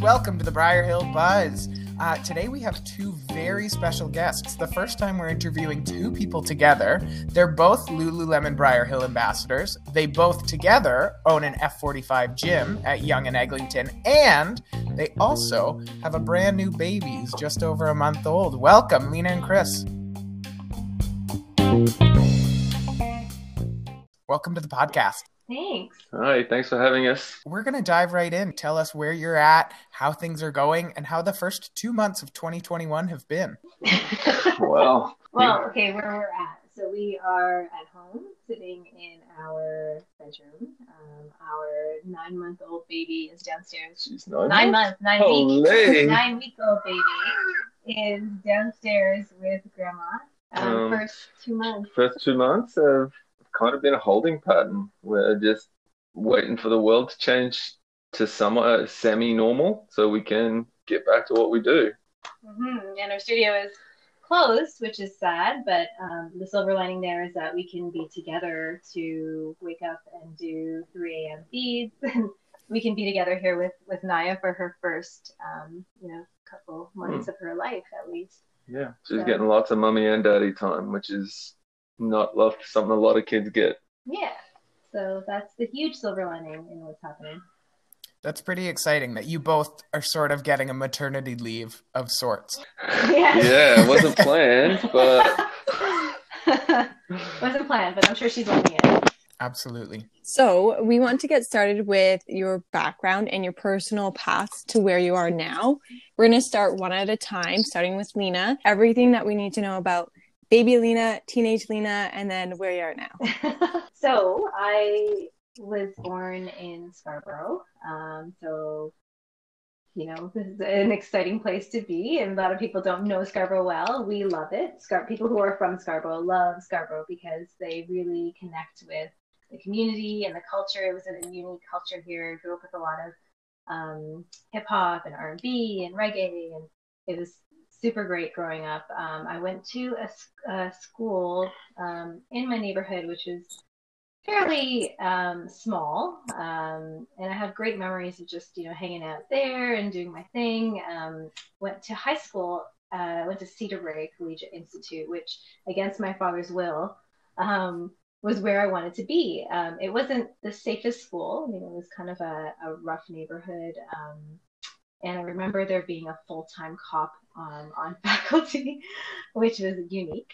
Welcome to the Briar Hill Buzz. Uh, today we have two very special guests. The first time we're interviewing two people together. They're both Lululemon Briar Hill ambassadors. They both together own an F45 gym at Yonge and Eglinton, and they also have a brand new baby who's just over a month old. Welcome, Lena and Chris. Welcome to the podcast. Thanks. Hi, thanks for having us. We're going to dive right in. Tell us where you're at, how things are going, and how the first two months of 2021 have been. Well, well, okay, where we're at. So we are at home, sitting in our bedroom. Um, our nine-month-old baby is downstairs. she's nine. Nine months, nine Holy. weeks, nine-week-old baby is downstairs with grandma. Um, Um, first two months. First two months have kind of been a holding pattern. We're just waiting for the world to change to somewhat semi-normal so we can get back to what we do. hmm And our studio is closed, which is sad, but um, the silver lining there is that we can be together to wake up and do 3 a.m. feeds. we can be together here with, with Naya for her first, um, you know, couple months of her life at least. Yeah, she's Yeah. getting lots of mummy and daddy time, which is not lo- something a lot of kids get. Yeah. So that's the huge silver lining in what's happening. That's pretty exciting that you both are sort of getting a maternity leave of sorts. Yeah. Yeah, it wasn't planned, but Wasn't planned, but I'm sure she's loving it. Absolutely. So, we want to get started with your background and your personal path to where you are now. We're going to start one at a time, starting with Lena. Everything that we need to know about baby Lena, teenage Lena, and then where you are now. so I was born in Scarborough. Um, so you know, this is an exciting place to be, and a lot of people don't know Scarborough well. We love it. Scar- people who are from Scarborough love Scarborough because they really connect with the community and the culture. It was a unique culture here. Grew up with a lot of um, hip hop and R and B and reggae, and it was super great growing up. Um, I went to a school um, in my neighborhood, which was fairly um, small, um, and I have great memories of just you know hanging out there and doing my thing. Um, went to high school. Uh, went to Cedarbrae Collegiate Institute, which, against my father's will, um, was where I wanted to be. It wasn't the safest school. I mean, it was kind of a, a rough neighborhood. And I remember there being a full time cop um, on faculty, which was unique.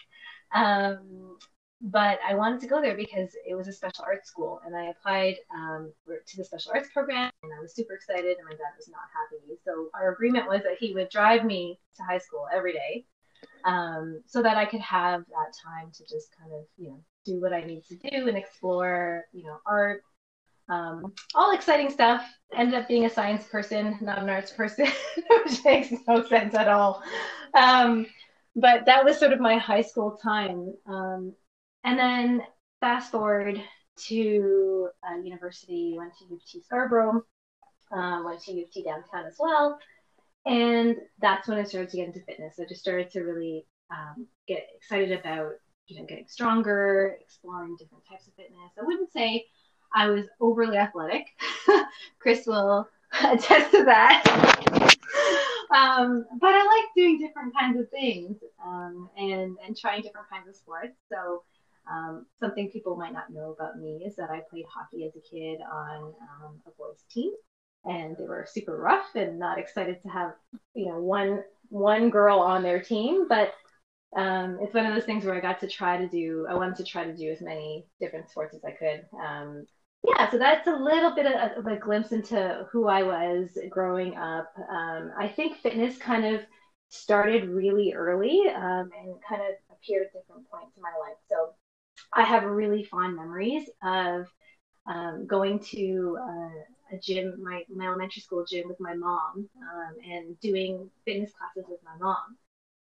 Um, but I wanted to go there because it was a special arts school, and I applied um, to the special arts program, and I was super excited, and my dad was not happy. So our agreement was that he would drive me to high school every day, um, so that I could have that time to just kind of, you know, do what I need to do and explore, you know, art, um, all exciting stuff. Ended up being a science person, not an arts person, which makes no sense at all. Um, but that was sort of my high school time. Um, and then fast forward to uh, university, went to U of T Scarborough, uh, went to U of T downtown as well. And that's when I started to get into fitness. I just started to really um, get excited about, you know, getting stronger, exploring different types of fitness. I wouldn't say I was overly athletic. Chris will attest to that. um, but I like doing different kinds of things um, and and trying different kinds of sports. So um, something people might not know about me is that I played hockey as a kid on um, a boys team, and they were super rough and not excited to have you know one one girl on their team, but um, it's one of those things where I got to try to do. I wanted to try to do as many different sports as I could. Um, yeah, so that's a little bit of, a glimpse into who I was growing up. Um, I think fitness kind of started really early um, and kind of appeared at different points in my life. So I have really fond memories of um, going to uh, a gym, my, my elementary school gym with my mom, um, and doing fitness classes with my mom,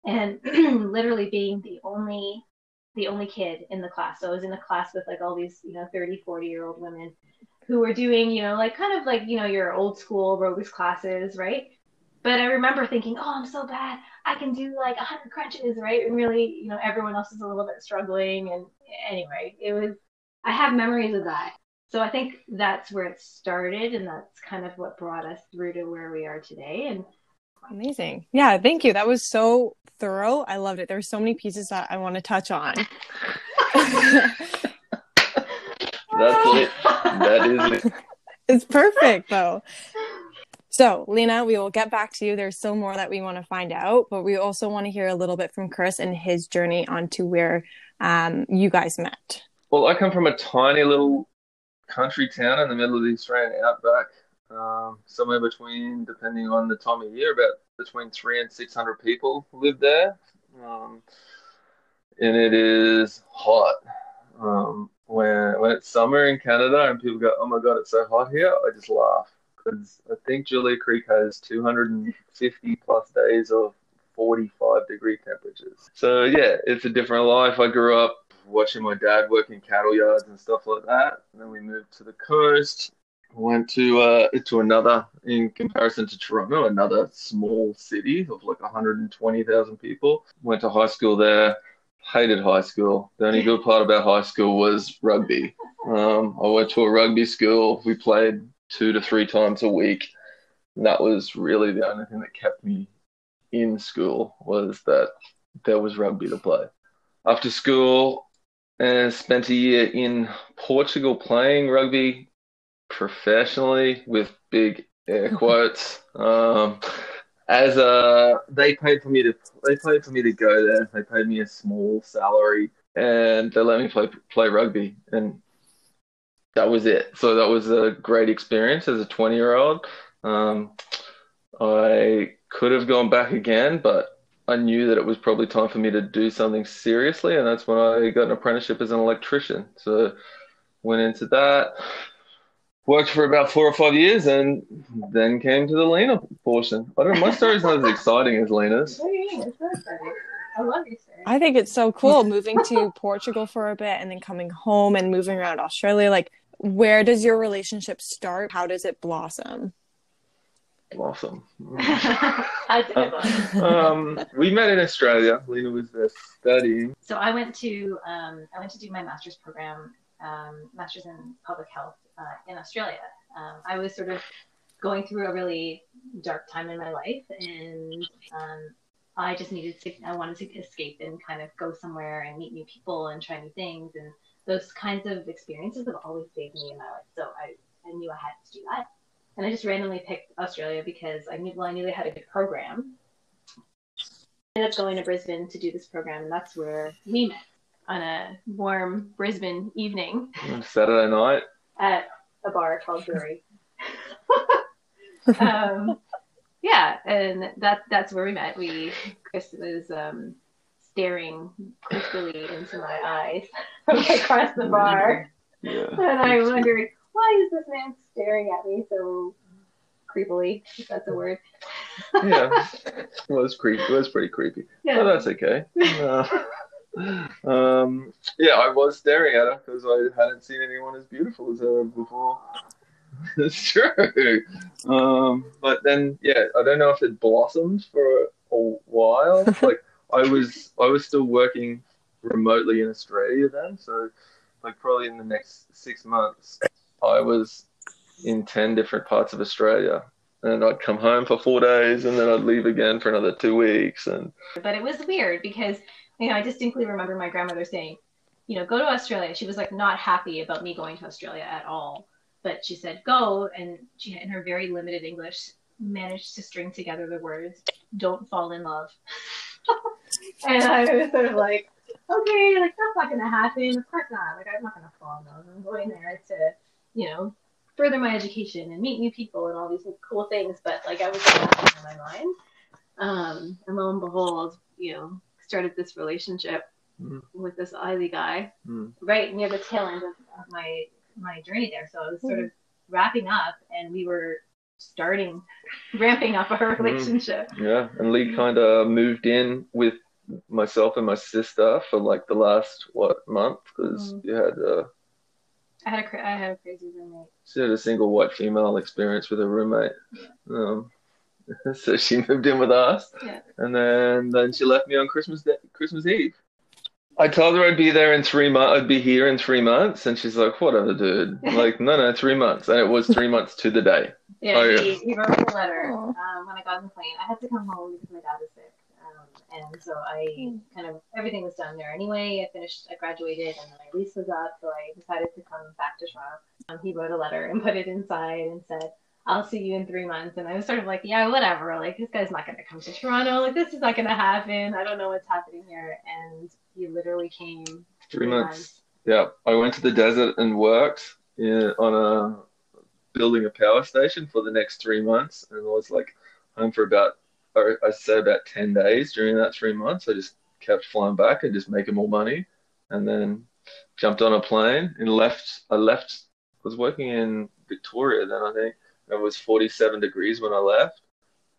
and literally being the only the only kid in the class. So I was in a class with like all these, you know, 30, 40 year old women who were doing, you know, like kind of like, you know, your old school aerobics classes, right? But I remember thinking, oh, I'm so bad. I can do like 100 crunches, right? And really, you know, everyone else is a little bit struggling. And anyway, it was I have memories of that. So I think that's where it started, and that's kind of what brought us through to where we are today. And Amazing. Yeah, thank you. That was so thorough. I loved it. There were so many pieces that I want to touch on. That's it. That is it. it's perfect though. So, Lena, we will get back to you. There's still more that we want to find out, but we also want to hear a little bit from Chris and his journey onto where um, you guys met. Well, I come from a tiny little country town in the middle of the Australian outback, um, somewhere between, depending on the time of year, about between three and six hundred people live there, um, and it is hot. Um, when when it's summer in Canada and people go, "Oh my God, it's so hot here," I just laugh because I think Julia Creek has 250 plus days of 45 degree temperatures. So yeah, it's a different life. I grew up watching my dad work in cattle yards and stuff like that. And then we moved to the coast. Went to uh, to another, in comparison to Toronto, another small city of like 120,000 people. Went to high school there. Hated high school. The only good part about high school was rugby. Um, I went to a rugby school. We played two to three times a week. And that was really the only thing that kept me in school was that there was rugby to play. After school, and spent a year in Portugal playing rugby professionally with big air quotes. um, as a, they paid for me to they paid for me to go there. They paid me a small salary and they let me play play rugby, and that was it. So that was a great experience as a 20 year old. Um, I could have gone back again, but I knew that it was probably time for me to do something seriously, and that's when I got an apprenticeship as an electrician. So went into that, worked for about four or five years, and then came to the Lena portion. I don't. know, My story's not as exciting as Lena's. what do you mean? It's so exciting. I love your story. I think it's so cool moving to Portugal for a bit and then coming home and moving around Australia. Like, where does your relationship start? How does it blossom? Blossom. That's a good one. um, we met in Australia. Lena was there studying. So I went to um, I went to do my master's program, um, master's in public health uh, in Australia. Um, I was sort of going through a really dark time in my life, and um, I just needed to. I wanted to escape and kind of go somewhere and meet new people and try new things, and those kinds of experiences have always saved me in my life. So I, I knew I had to do that, and I just randomly picked Australia because I knew well I knew they had a good program. I ended up going to Brisbane to do this program, and that's where we met on a warm Brisbane evening Saturday night. At a bar called Brewery. um, yeah, and that that's where we met. We Chris was um, staring creepily into my eyes from across the bar, Yeah. and I wondered why is this man staring at me so creepily? If that's a word. yeah, it was creepy. It was pretty creepy. Yeah. Oh, that's okay. Uh, um, yeah, I was staring at her because I hadn't seen anyone as beautiful as her before. it's true. Um, but then, yeah, I don't know if it blossomed for a while. like I was, I was still working remotely in Australia then, so like probably in the next six months, I was in ten different parts of Australia and I'd come home for four days, and then I'd leave again for another two weeks. And But it was weird because, you know, I distinctly remember my grandmother saying, you know, go to Australia. She was like not happy about me going to Australia at all. But she said, go. And she, in her very limited English, managed to string together the words, don't fall in love. and I was sort of like, okay, like that's not to happen. Of course not. Like, I'm not to fall in love. I'm going there to, you know, further my education and meet new people and all these cool things. But like, I was in my mind. Um, and lo and behold, you know, started this relationship Mhm. with this Ivy guy Mm. right near the tail end of, of my my journey there. So I was sort of wrapping up, and we were starting ramping up our relationship. yeah, and Lee kind of moved in with myself and my sister for like the last what month because Mhm. you had a. I had a cra- I had a crazy roommate. she had a single white female experience with her roommate. Um, so she moved in with us, Yeah. and then then she left me on Christmas Day, Christmas Eve. I told her I'd be there in three months. I'd be here in three months, and she's like, "Whatever, dude." I'm like, no, no, three months, and it was three months to the day. Yeah, Oh, yeah. he, he wrote me a letter um, when I got on the plane. I had to come home because my dad was sick, um, and so I kind of everything was done there anyway. I finished, I graduated, and then my lease was up, so I decided to come back to Toronto. Um, he wrote a letter and put it inside and said, "I'll see you in three months." And I was sort of like, "Yeah, whatever. Like this guy's not going to come to Toronto. Like this is not going to happen. I don't know what's happening here." And he literally came Three months. Yeah, I went to the desert and worked in, on a building a power station for the next three months, and I was like home for about, or I say about ten days during that three months. I just kept flying back and just making more money, and then jumped on a plane and left. I left. Was working in Victoria then. I think it was forty-seven degrees when I left,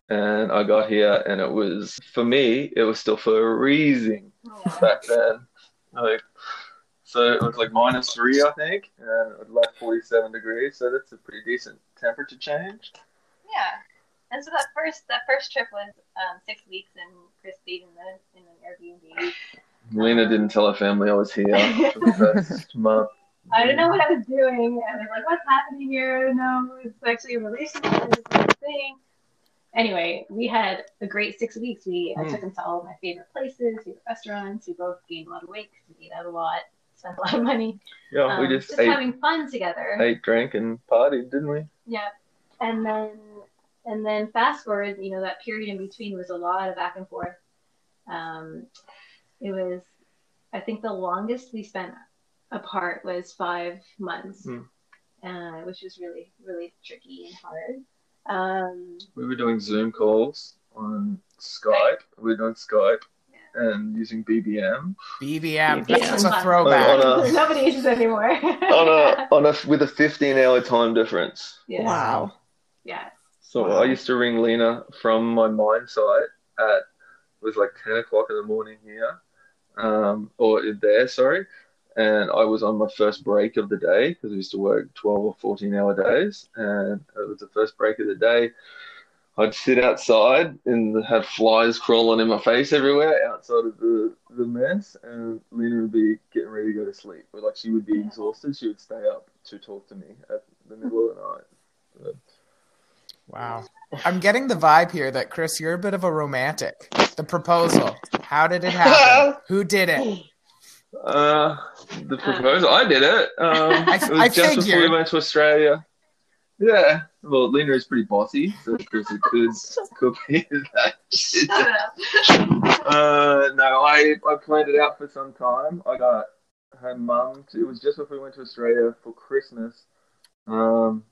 and I got here, and it was for me. It was still freezing Yeah. back then. Like, so it was like minus three, I think, and it left 47 degrees. So that's a pretty decent temperature change. Yeah. And so that first that first trip was um, six weeks, and Chris stayed in the in an Airbnb. Lena didn't tell her family I was here for the first month. I didn't know what I was doing, and they're like, "What's happening here?" No, it's actually a relationship. It's a thing. Anyway, we had a great six weeks. We I Hmm. took them to all of my favorite places, favorite restaurants. We both gained a lot of weight because we ate out a lot, spent a lot of money. Yeah, we Um, just ate, having fun together. ate, drank, and partied, didn't we? Yeah, and then and then fast forward, you know, that period in between was a lot of back and forth. Um, it was, I think, the longest we spent apart was five months, Hmm. uh, which was really really tricky and hard. Um, We were doing Zoom calls on Skype. We were doing Skype and using BBM BBM. BBM. That's a on throwback. a- Nobody uses anymore. on a on a with a 15 hour time difference. yeah. Wow. Yeah. So Wow. I used to ring Lena from my mine site at it was like ten o'clock in the morning here, um, or there, sorry, and I was on my first break of the day because I used to work twelve or fourteen hour days, and it was the first break of the day. I'd sit outside and have flies crawling in my face everywhere outside of the, the mess, and Lena would be getting ready to go to sleep. But like she would be exhausted, she would stay up to talk to me at the middle of the night. Wow. I'm getting the vibe here that Chris, you're a bit of a romantic. The proposal. How did it happen? Who did it? Uh, the proposal. I did it. Um, I- it was I just before we went to Australia. Yeah. Well, Lena is pretty bossy, so Chris it could could be that. Shut up. Uh, no, I I planned it out for some time. I got her mum. To, it was just before we went to Australia for Christmas. Um,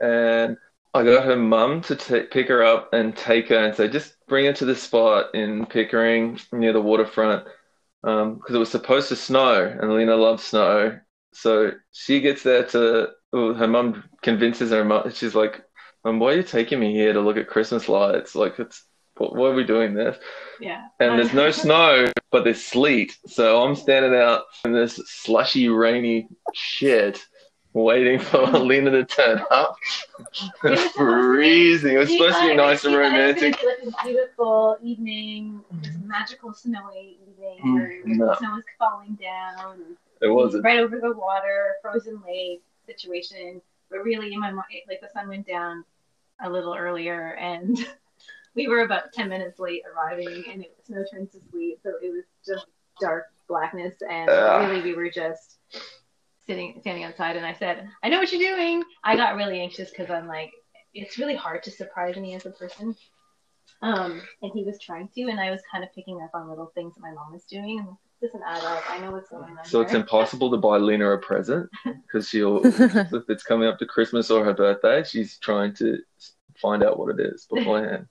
and I got her mum to ta pick her up and take her and say, just bring her to the spot in Pickering near the waterfront. Um, because it was supposed to snow, and Lena loves snow. So she gets there to, well, her mum convinces her mum, she's like, Mum, why are you taking me here to look at Christmas lights? Like, it's, why are we doing this? Yeah. and there's no snow, but there's sleet. So I'm standing out in this slushy, rainy shit, waiting for Lena to turn up. It Freezing. It was supposed to be nice and it was romantic. like a beautiful evening, this magical snowy evening Mm, where no. the snow was falling down, It wasn't. right over the water, frozen lake situation. But really, in my mind, like the sun went down a little earlier, and we were about ten minutes late arriving, and it snow turned to sleet, so it was just dark blackness, and Ah. really we were just sitting standing outside. And I said, "I know what you're doing." I got really anxious because I'm like, it's really hard to surprise me as a person. Um, and he was trying to, and I was kind of picking up on little things that my mom was doing. And this doesn't add up. I know what's going on. So it's impossible to buy Lena a present because she'll, if it's coming up to Christmas or her birthday, she's trying to find out what it is beforehand.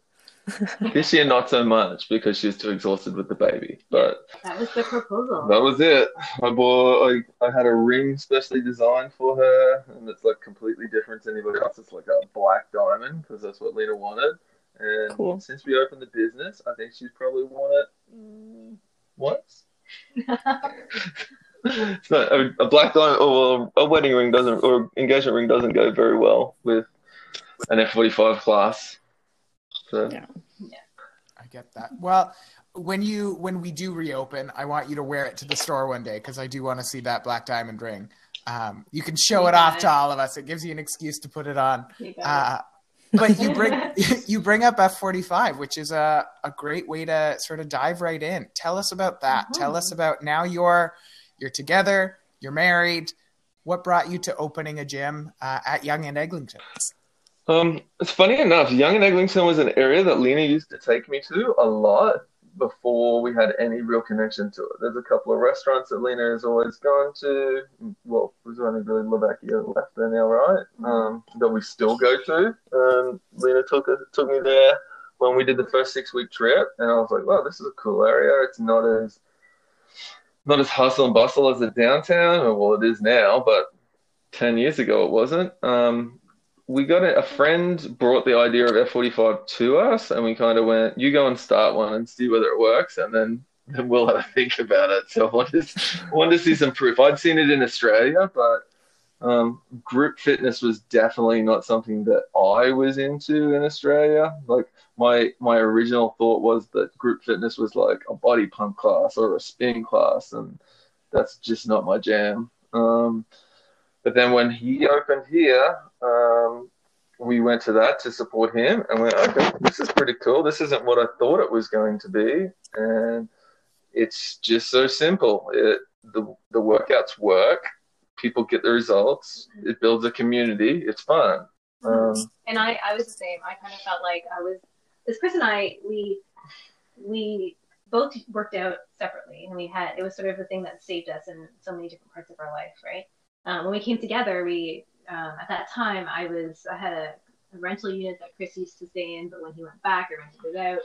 this year, not so much because she was too exhausted with the baby. But That was the proposal. That was it. I bought. I, I had a ring specially designed for her, and it's like completely different to anybody else. It's like a black diamond because that's what Lena wanted. And Cool. since we opened the business, I think she's probably worn it mm, once. It's not a, a black diamond or a wedding ring doesn't or engagement ring doesn't go very well with an F forty five class. So Yeah. I get that. Well, when you when we do reopen, I want you to wear it to the store one day because I do want to see that black diamond ring. Um, you can show You it off it. to all of us. It gives you an excuse to put it on. You got Uh, but you bring you bring up F45, which is a, a great way to sort of dive right in. Tell us about that. Tell us about now you're you're together, you're married. What brought you to opening a gym uh, at Yonge and Eglinton? Um, it's funny enough, Yonge and Eglinton was an area that Lena used to take me to a lot before we had any real connection to it. There's a couple of restaurants that Lena has always gone to. Well, there's only really Lavakia left there now, right? Um, that we still go to. Um, Lena took took me there when we did the first six week trip, and I was like, wow, this is a cool area. It's not as not as hustle and bustle as the downtown, or well, it is now, but 10 years ago it wasn't. Um, we got a, a friend brought the idea of F45 to us, and we kind of went, "You go and start one and see whether it works, and then then we'll have a think about it." So I wanted, wanted to see some proof. I'd seen it in Australia, but um, group fitness was definitely not something that I was into in Australia. Like my my original thought was that group fitness was like a body pump class or a spin class, and that's just not my jam. Um, but then when he opened here, um, we went to that to support him and went, okay, this is pretty cool. This isn't what I thought it was going to be. And it's just so simple. It, the, the workouts work, people get the results, it builds a community, it's fun. Um, and I, I was the same. I kind of felt like I was this Chris and I we we both worked out separately, and we had it was sort of the thing that saved us in so many different parts of our life, right? Um, when we came together, we um, at that time I was I had a, a rental unit that Chris used to stay in, but when he went back, I rented it out.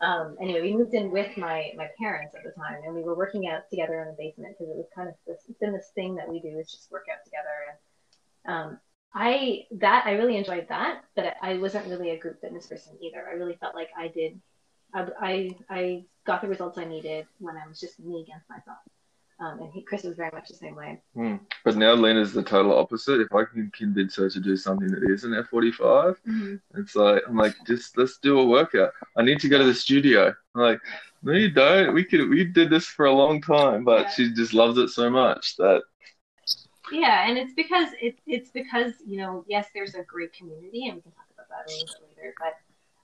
Um, anyway, we moved in with my my parents at the time, and we were working out together in the basement because it was kind of this it's been this thing that we do is just work out together and um, I that I really enjoyed that, but I wasn't really a group fitness person either. I really felt like I did, I I, I got the results I needed when I was just me against myself. Um, and he, Chris was very much the same way. but now Lena's the total opposite. If I can convince her to do something that isn't F45, It's like I'm like, just let's do a workout. I need to go to the studio. I'm like, no, you don't. We could we did this for a long time, but Yeah. she just loves it so much that Yeah, and it's because it, it's because you know yes, there's a great community, and we can talk about that a little bit later. But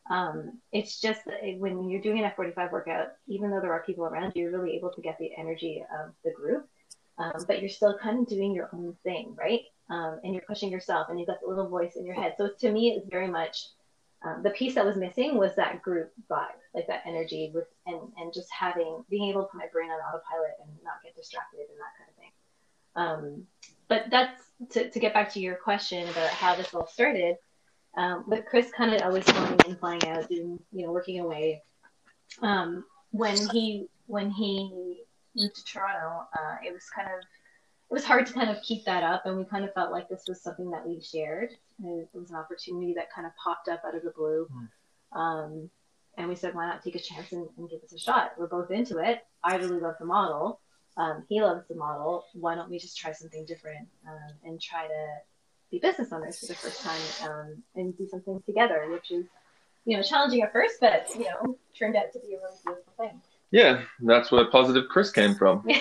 um, it's just when you're doing an F45 workout, even though there are people around you, you're really able to get the energy of the group. Um, but you're still kind of doing your own thing, right? Um, and you're pushing yourself, and you've got the little voice in your head. So to me, it's very much um, the piece that was missing was that group vibe, like that energy with, and and just having being able to put my brain on autopilot and not get distracted and that kind of thing. Um, but that's to, to get back to your question about how this all started. Um, with Chris kind of always flying in, flying out, doing you know working away. Um, when he when he moved to Toronto, uh, it was kind of it was hard to kind of keep that up, and we kind of felt like this was something that we shared. It was an opportunity that kind of popped up out of the blue. Um, and we said, why not take a chance and, and give this a shot? We're both into it. I really love the model. Um, he loves the model. Why don't we just try something different um, and try to be business owners for the first time um, and do something together, which is, you know, challenging at first, but you know, turned out to be a really beautiful thing. yeah, that's where positive Chris came from.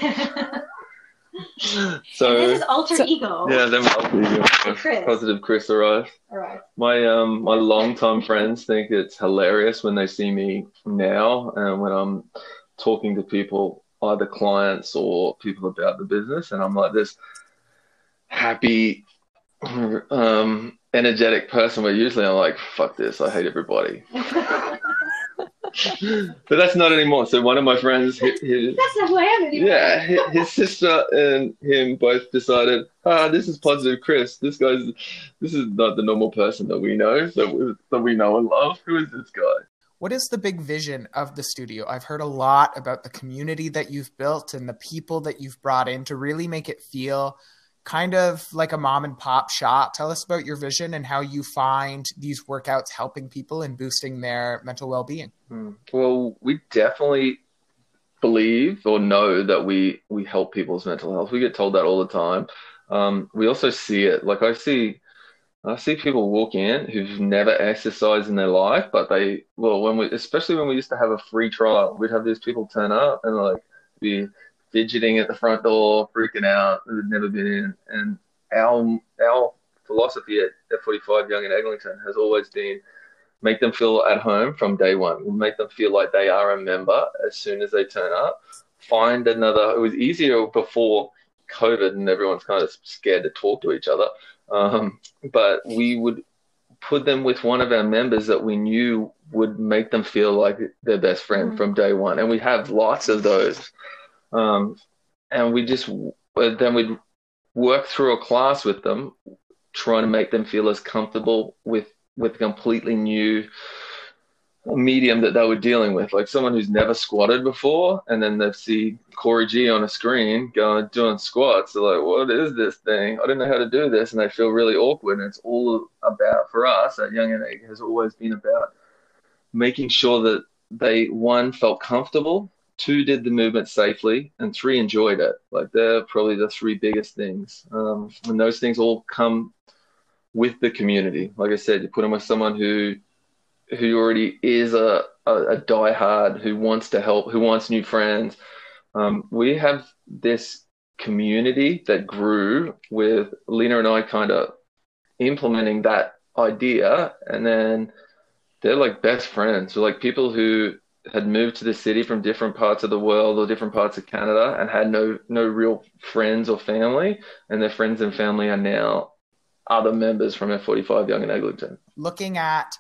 So this So is alter So- ego. yeah, then we'll Chris. positive Chris arrived. All right. My um my longtime friends think it's hilarious when they see me now and when I'm talking to people, either clients or people about the business, and I'm like this happy, um, energetic person. Where usually I'm like, "Fuck this! I hate everybody." but that's not anymore. So one of my friends, his, his, That's not who I am anymore. yeah, his, his sister and him both decided, ah, this is positive Chris. This guy's, this is not the normal person that we know, that we, that we know and love. Who is this guy? What is the big vision of the studio? I've heard a lot about the community that you've built and the people that you've brought in to really make it feel kind of like a mom and pop shop. Tell us about your vision and how you find these workouts helping people and boosting their mental well being. Hmm. Well, we definitely believe or know that we we help people's mental health. We get told that all the time. Um, we also see it. Like I see I see people walk in who've never exercised in their life, but they, well, when we, especially when we used to have a free trial, we'd have these people turn up and like be fidgeting at the front door, freaking out, who'd never been in. And our, our philosophy at F45 Yonge and Eglinton has always been make them feel at home from day one. We'll make them feel like they are a member as soon as they turn up. Find another, it was easier before COVID and everyone's kind of scared to talk to each other. Um, but we would put them with one of our members that we knew would make them feel like their best friend mm-hmm. from day one. And we have lots of those. Um, and we just, then we'd work through a class with them, trying to make them feel as comfortable with, with a completely new medium that they were dealing with, like someone who's never squatted before, and then they see Corey G on a screen going doing squats. They're like, "What is this thing? I don't know how to do this," and they feel really awkward. And it's all about for us at Yonge and Egg has always been about making sure that they one felt comfortable, two did the movement safely, and three enjoyed it. Like they're probably the three biggest things. Um, and those things all come with the community. Like I said, you put them with someone who who already is a, a, a diehard who wants to help, who wants new friends. Um, we have this community that grew with Lena and I kind of implementing that idea, and then they're like best friends. So like people who had moved to the city from different parts of the world or different parts of Canada and had no no real friends or family, and their friends and family are now other members from F45 Yonge and Eglinton. Looking at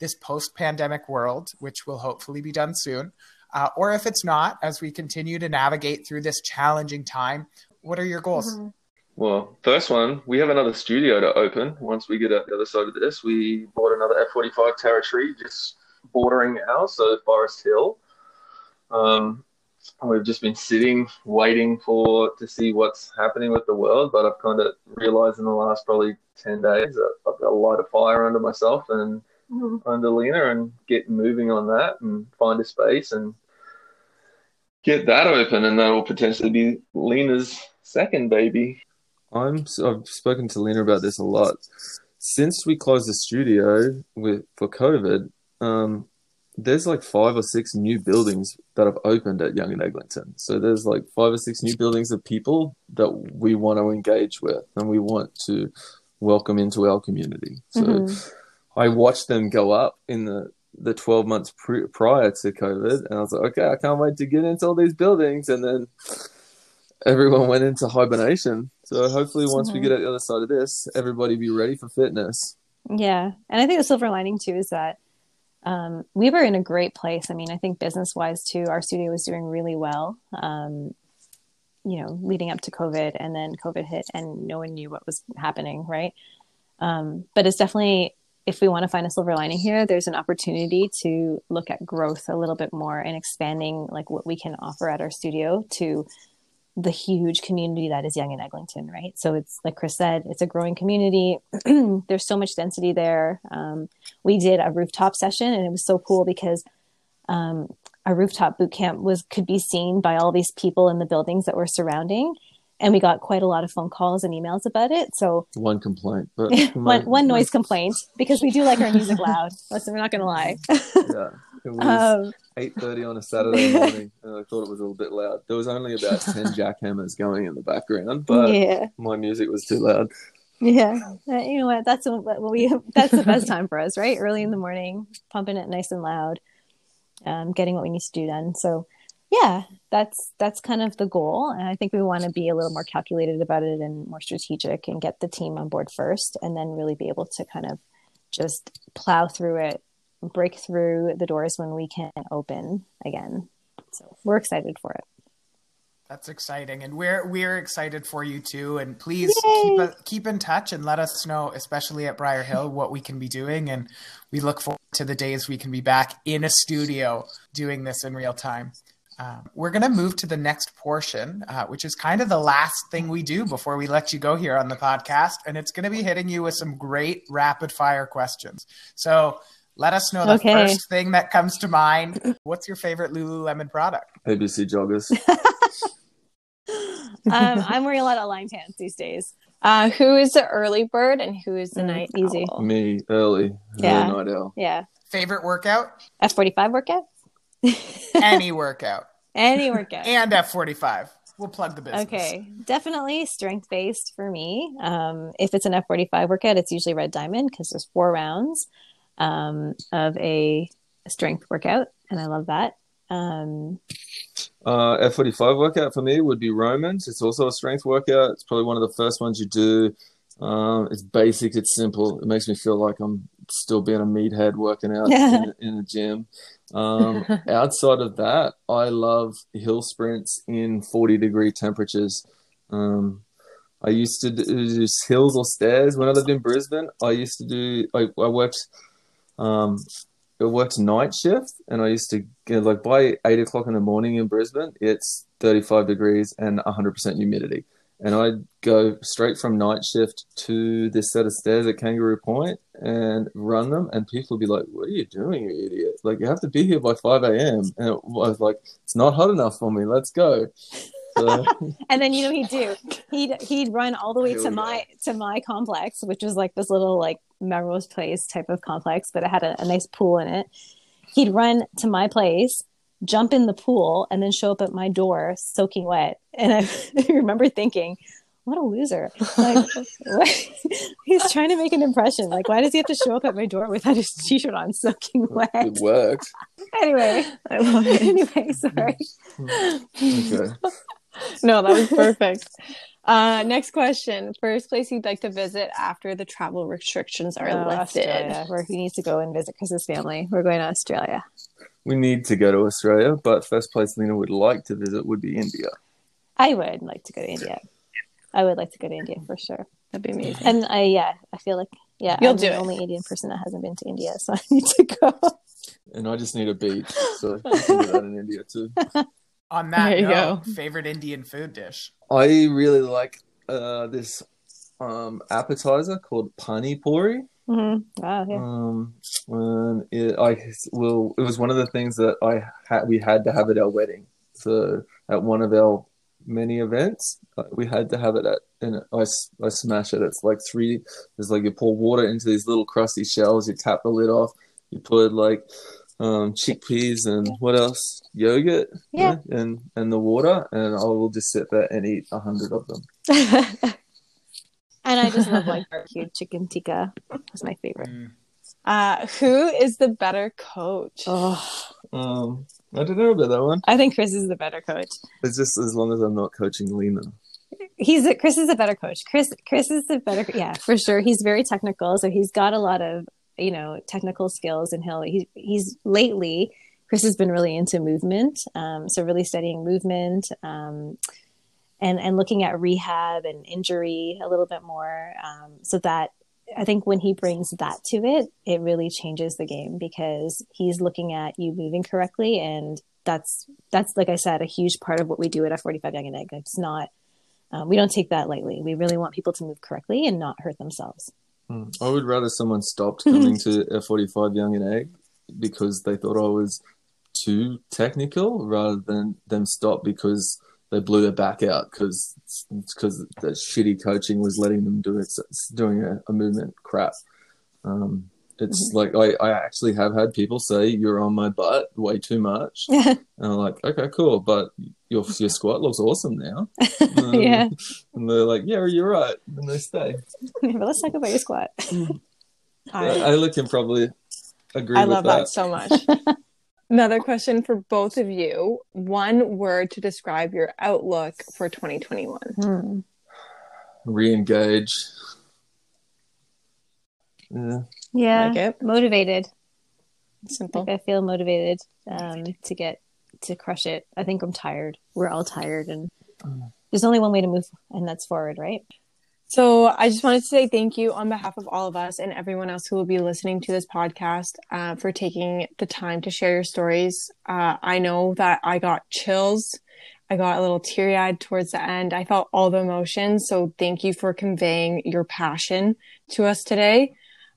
this post pandemic world, which will hopefully be done soon. Uh, or if it's not, as we continue to navigate through this challenging time, what are your goals? Mm-hmm. Well, first one, we have another studio to open once we get out the other side of this. We bought another F45 territory just bordering ours, so Forest Hill. Um, we've just been sitting, waiting for to see what's happening with the world. But I've kind of realized in the last probably ten days that I've got a light of fire under myself, and mm-hmm. under Lena and get moving on that and find a space and get that open, and that will potentially be Lena's second baby. I'm I've spoken to Lena about this a lot. Since we closed the studio with for COVID, um, there's like five or six new buildings that have opened at Yonge and Eglinton. So there's like five or six new buildings of people that we want to engage with and we want to welcome into our community. So mm-hmm. I watched them go up in the the 12 months pre- prior to COVID, and I was like, okay, I can't wait to get into all these buildings, and then everyone went into hibernation. So hopefully, once mm-hmm. we get at the other side of this, everybody be ready for fitness. Yeah, and I think the silver lining too is that um, we were in a great place. I mean, I think business wise too, our studio was doing really well. Um, you know, leading up to COVID, and then COVID hit, and no one knew what was happening, right? Um, but it's definitely if we want to find a silver lining here, there's an opportunity to look at growth a little bit more and expanding like what we can offer at our studio to the huge community that is Yonge and Eglinton, right? So it's like Chris said, it's a growing community. there's so much density there. Um, we did a rooftop session, and it was so cool because um, our rooftop boot camp was could be seen by all these people in the buildings that were surrounding, and we got quite a lot of phone calls and emails about it. So one complaint, but one, one noise complaint because we do like our music loud. Listen, we're not gonna lie. yeah, it was um, eight thirty on a Saturday morning, and I thought it was a little bit loud. There was only about ten jackhammers going in the background, but yeah. my music was too loud. Yeah, you know what? That's what we. That's the best time for us, right? Early in the morning, pumping it nice and loud, um, getting what we need to do done. So yeah that's that's kind of the goal and i think we want to be a little more calculated about it and more strategic and get the team on board first and then really be able to kind of just plow through it break through the doors when we can open again so we're excited for it that's exciting, and we're we're excited for you too. And please Yay! keep a, keep in touch and let us know, especially at Briar Hill, what we can be doing. And we look forward to the days we can be back in a studio doing this in real time. Um, we're going to move to the next portion, uh, which is kind of the last thing we do before we let you go here on the podcast. And it's going to be hitting you with some great rapid fire questions. So let us know the okay. first thing that comes to mind. What's your favorite Lululemon product? ABC joggers. um, I'm wearing a lot of line pants these days. Uh, who is the early bird and who is the Mm, night easy. owl? Me early, Yeah. early night owl. Yeah. Favorite workout? F45 workout? Any workout. Any workout. And F45. We'll plug the business. Okay, definitely strength based for me. Um, if it's an F45 workout, it's usually Red Diamond because there's four rounds um, of a strength workout, and I love that. Um, Uh, F45 workout for me would be Romans. It's also a strength workout. It's probably one of the first ones you do. Um, it's basic, it's simple. It makes me feel like I'm still being a meathead working out in, in the gym. Um, outside of that, I love hill sprints in 40 degree temperatures. Um, I used to do hills or stairs when I lived in Brisbane. I used to do, I, I worked, um, I worked night shift and I used to get like by eight o'clock in the morning in Brisbane, it's 35 degrees and 100% humidity. And I'd go straight from night shift to this set of stairs at Kangaroo Point and run them. And people would be like, What are you doing, you idiot? Like, you have to be here by 5 a.m. And it was like, It's not hot enough for me. Let's go. So, and then you know he'd do he'd he'd run all the way to my to my complex, which was like this little like Melrose Place type of complex, but it had a, a nice pool in it. He'd run to my place, jump in the pool, and then show up at my door soaking wet. And I, I remember thinking, what a loser! Like, what? he's trying to make an impression. Like, why does he have to show up at my door without his t-shirt on, soaking wet? it worked. Anyway, I love it. anyway, sorry. Hmm. Okay. No, that was perfect. Uh, next question. First place you'd like to visit after the travel restrictions are Oh, lifted. Australia, where he needs to go and visit Chris's family. We're going to Australia. We need to go to Australia, but first place Lena would like to visit would be India. I would like to go to India. I would like to go to India for sure. That'd be amazing. And I, yeah, I feel like, yeah, You'll I'm do the it. only Indian person that hasn't been to India, so I need to go. And I just need a beach, so I can do that in India too. On that There you note, go. favorite Indian food dish? I really like uh, this um, appetizer called pani puri. Mhm. Wow, yeah. Um, and it, I well, It was one of the things that I had. We had to have at our wedding. So at one of our many events, uh, we had to have it at. And I I smash it. It's like three. It's like you pour water into these little crusty shells. You tap the lid off. You put like um, chickpeas and what else? Yogurt. Yeah. And and the water, and I will just sit there and eat a hundred of them. and I just love like barbecue chicken tikka. That's my favorite. Mm. Uh, who is the better coach? Oh, Um, I don't know about that one. I think Chris is the better coach. It's just as long as I'm not coaching Lena. He's a, Chris is a better coach. Chris Chris is the better yeah for sure. He's very technical, so he's got a lot of you know technical skills, and he'll he, he's lately Chris has been really into movement, um, so really studying movement, um, and and looking at rehab and injury a little bit more, um, so that I think when he brings that to it, it really changes the game because he's looking at you moving correctly, and that's that's like I said, a huge part of what we do at F45 Yonge and Egg. It's not um, we don't take that lightly. We really want people to move correctly and not hurt themselves. I would rather someone stopped coming to F45 Yonge and Egg because they thought I was too technical rather than them stop because they blew their back out because because the shitty coaching was letting them do it doing a, a movement crap. Um, it's like I, I actually have had people say you're on my butt way too much, and I'm like, okay, cool, but your your squat looks awesome now. Um, yeah. and they're like, yeah, you're right, and they stay. but let's talk about your squat. I, Ayla can probably agree I love that. so much. Another question for both of you. One word to describe your outlook for 2021. Hmm. Re-engage. Yeah. Yeah. Like it? Motivated. Simple. Like I feel motivated um, to get to crush it. I think I'm tired. We're all tired, and there's only one way to move, and that's forward, right? So I just wanted to say thank you on behalf of all of us and everyone else who will be listening to this podcast uh, for taking the time to share your stories. Uh, I know that I got chills. I got a little teary eyed towards the end. I felt all the emotions. So thank you for conveying your passion to us today.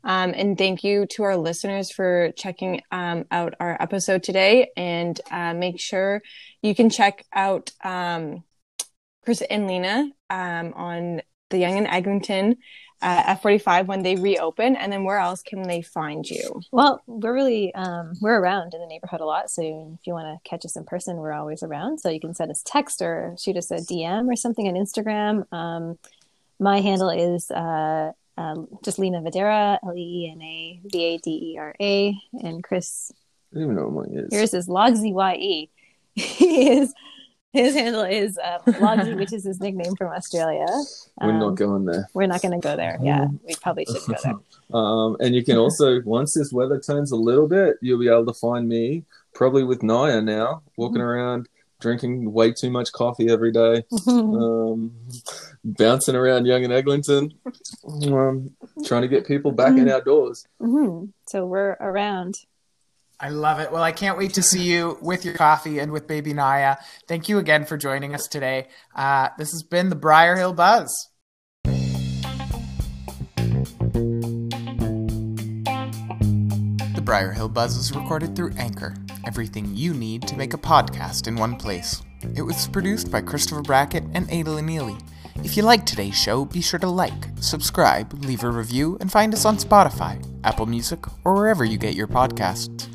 Um, and thank you to our listeners for checking um, out our episode today. And uh, make sure you can check out um, Chris and Lena um, on the Yonge and Eglinton uh, F45 when they reopen? And then where else can they find you? Well, we're really um, we're around in the neighborhood a lot. So if you want to catch us in person, we're always around. So you can send us text or shoot us a DM or something on Instagram. Um, my handle is uh, uh, just Leena Vadera, L E E N A V A D E R A, and Chris. I don't even know what mine is. Yours is Logsy Y E. He is his handle is uh, Logsy, which is his nickname from Australia. We're Um, not going there. We're not going to go there. Yeah, we probably should go there. Um, and you can also, once this weather turns a little bit, you'll be able to find me probably with Naya now, walking around, drinking way too much coffee every day, um, bouncing around Yonge and Eglinton, um, trying to get people back in outdoors. Mhm. So we're around. I love it. Well, I can't wait to see you with your coffee and with baby Naya. Thank you again for joining us today. Uh, this has been the Briar Hill Buzz. The Briar Hill Buzz is recorded through Anchor, everything you need to make a podcast in one place. It was produced by Christopher Brackett and Adela Neely. If you liked today's show, be sure to like, subscribe, leave a review, and find us on Spotify, Apple Music, or wherever you get your podcasts.